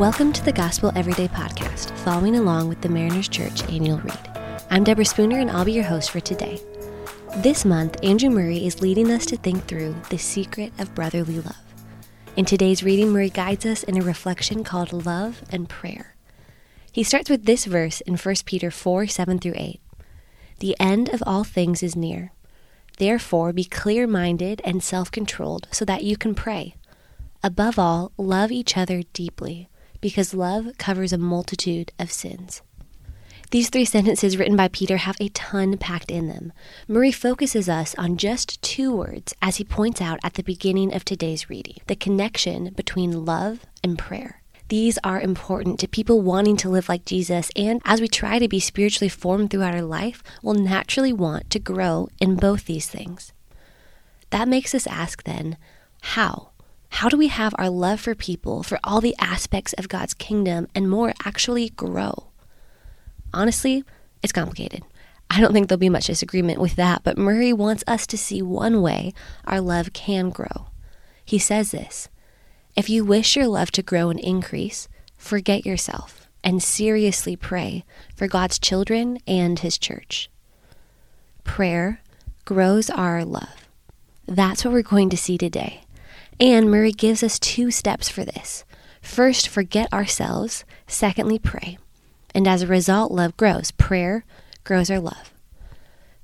Welcome to the Gospel Everyday podcast, following along with the Mariners Church annual read. I'm Deborah Spooner, and I'll be your host for today. This month, Andrew Murray is leading us to think through the secret of brotherly love. In today's reading, Murray guides us in a reflection called Love and Prayer. He starts with this verse in 1 Peter 4 7 through 8. The end of all things is near. Therefore, be clear minded and self controlled so that you can pray. Above all, love each other deeply because love covers a multitude of sins. These three sentences written by Peter have a ton packed in them. Murray focuses us on just two words as he points out at the beginning of today's reading the connection between love and prayer. These are important to people wanting to live like Jesus, and as we try to be spiritually formed throughout our life, we'll naturally want to grow in both these things. That makes us ask then, how? How do we have our love for people, for all the aspects of God's kingdom, and more actually grow? Honestly, it's complicated. I don't think there'll be much disagreement with that, but Murray wants us to see one way our love can grow. He says this If you wish your love to grow and increase, forget yourself and seriously pray for God's children and His church. Prayer grows our love. That's what we're going to see today. And Murray gives us two steps for this. First, forget ourselves. Secondly, pray. And as a result, love grows. Prayer grows our love.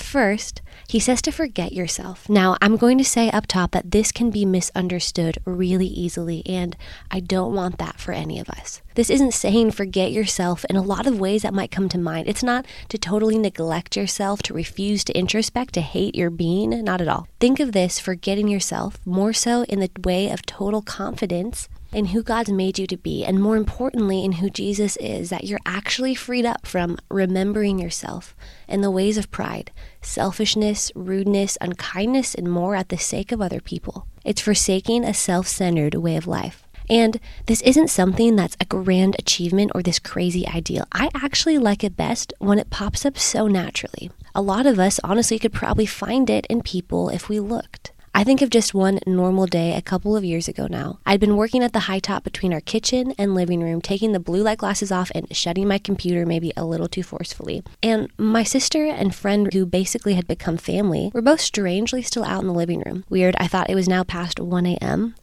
First, he says to forget yourself. Now, I'm going to say up top that this can be misunderstood really easily, and I don't want that for any of us. This isn't saying forget yourself in a lot of ways that might come to mind. It's not to totally neglect yourself, to refuse to introspect, to hate your being, not at all. Think of this forgetting yourself more so in the way of total confidence in who God's made you to be, and more importantly, in who Jesus is, that you're actually freed up from remembering yourself and the ways of pride, selfishness, rudeness, unkindness, and more at the sake of other people. It's forsaking a self centered way of life. And this isn't something that's a grand achievement or this crazy ideal. I actually like it best when it pops up so naturally. A lot of us honestly could probably find it in people if we looked. I think of just one normal day a couple of years ago now. I'd been working at the high top between our kitchen and living room, taking the blue light glasses off and shutting my computer maybe a little too forcefully. And my sister and friend, who basically had become family, were both strangely still out in the living room. Weird, I thought it was now past 1 a.m.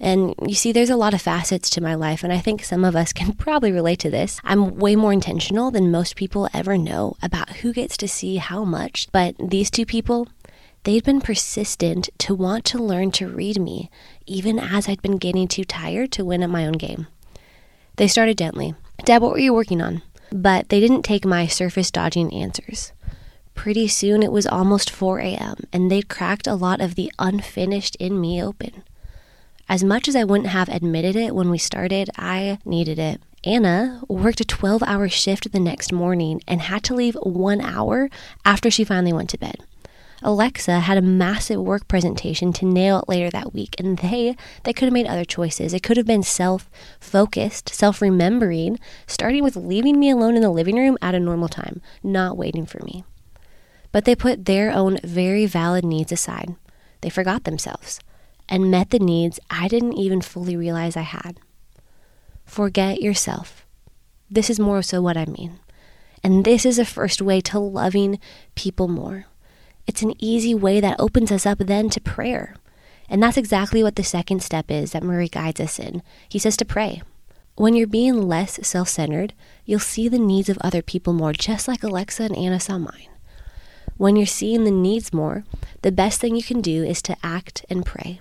And you see, there's a lot of facets to my life, and I think some of us can probably relate to this. I'm way more intentional than most people ever know about who gets to see how much, but these two people, They'd been persistent to want to learn to read me, even as I'd been getting too tired to win at my own game. They started gently. Deb, what were you working on? But they didn't take my surface dodging answers. Pretty soon it was almost 4 a.m., and they'd cracked a lot of the unfinished in me open. As much as I wouldn't have admitted it when we started, I needed it. Anna worked a 12 hour shift the next morning and had to leave one hour after she finally went to bed. Alexa had a massive work presentation to nail it later that week, and they they could have made other choices. It could have been self-focused, self-remembering, starting with leaving me alone in the living room at a normal time, not waiting for me. But they put their own very valid needs aside. They forgot themselves and met the needs I didn't even fully realize I had. Forget yourself. This is more so what I mean. And this is a first way to loving people more. It's an easy way that opens us up then to prayer. And that's exactly what the second step is that Murray guides us in. He says to pray. When you're being less self centered, you'll see the needs of other people more, just like Alexa and Anna saw mine. When you're seeing the needs more, the best thing you can do is to act and pray,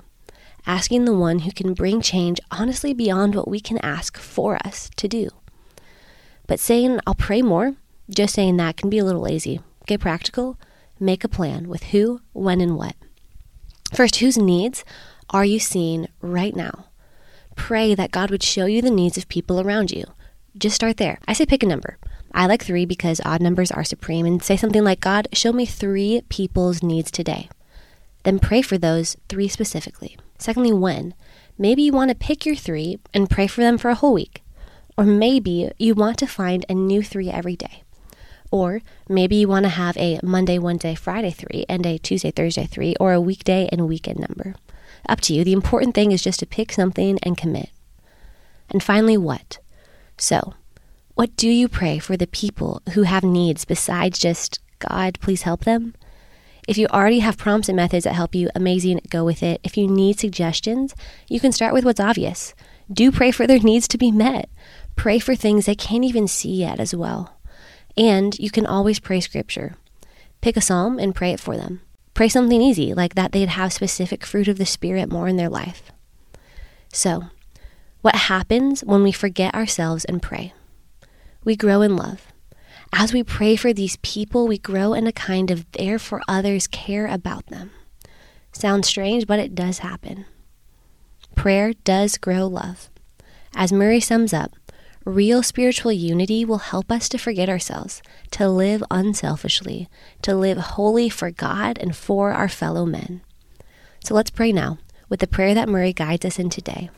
asking the one who can bring change honestly beyond what we can ask for us to do. But saying, I'll pray more, just saying that can be a little lazy. Get practical Make a plan with who, when, and what. First, whose needs are you seeing right now? Pray that God would show you the needs of people around you. Just start there. I say pick a number. I like three because odd numbers are supreme, and say something like, God, show me three people's needs today. Then pray for those three specifically. Secondly, when? Maybe you want to pick your three and pray for them for a whole week. Or maybe you want to find a new three every day. Or maybe you want to have a Monday, Wednesday, Friday three and a Tuesday, Thursday three, or a weekday and weekend number. Up to you. The important thing is just to pick something and commit. And finally, what? So, what do you pray for the people who have needs besides just, God, please help them? If you already have prompts and methods that help you, amazing, go with it. If you need suggestions, you can start with what's obvious. Do pray for their needs to be met. Pray for things they can't even see yet as well. And you can always pray scripture. Pick a psalm and pray it for them. Pray something easy, like that they'd have specific fruit of the Spirit more in their life. So, what happens when we forget ourselves and pray? We grow in love. As we pray for these people, we grow in a kind of there for others care about them. Sounds strange, but it does happen. Prayer does grow love. As Murray sums up, real spiritual unity will help us to forget ourselves, to live unselfishly, to live wholly for God and for our fellow men. So let's pray now with the prayer that Murray guides us in today.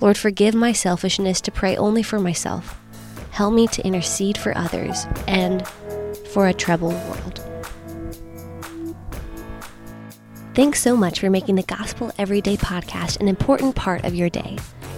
Lord, forgive my selfishness to pray only for myself. Help me to intercede for others and for a troubled world. Thanks so much for making the Gospel Everyday podcast an important part of your day.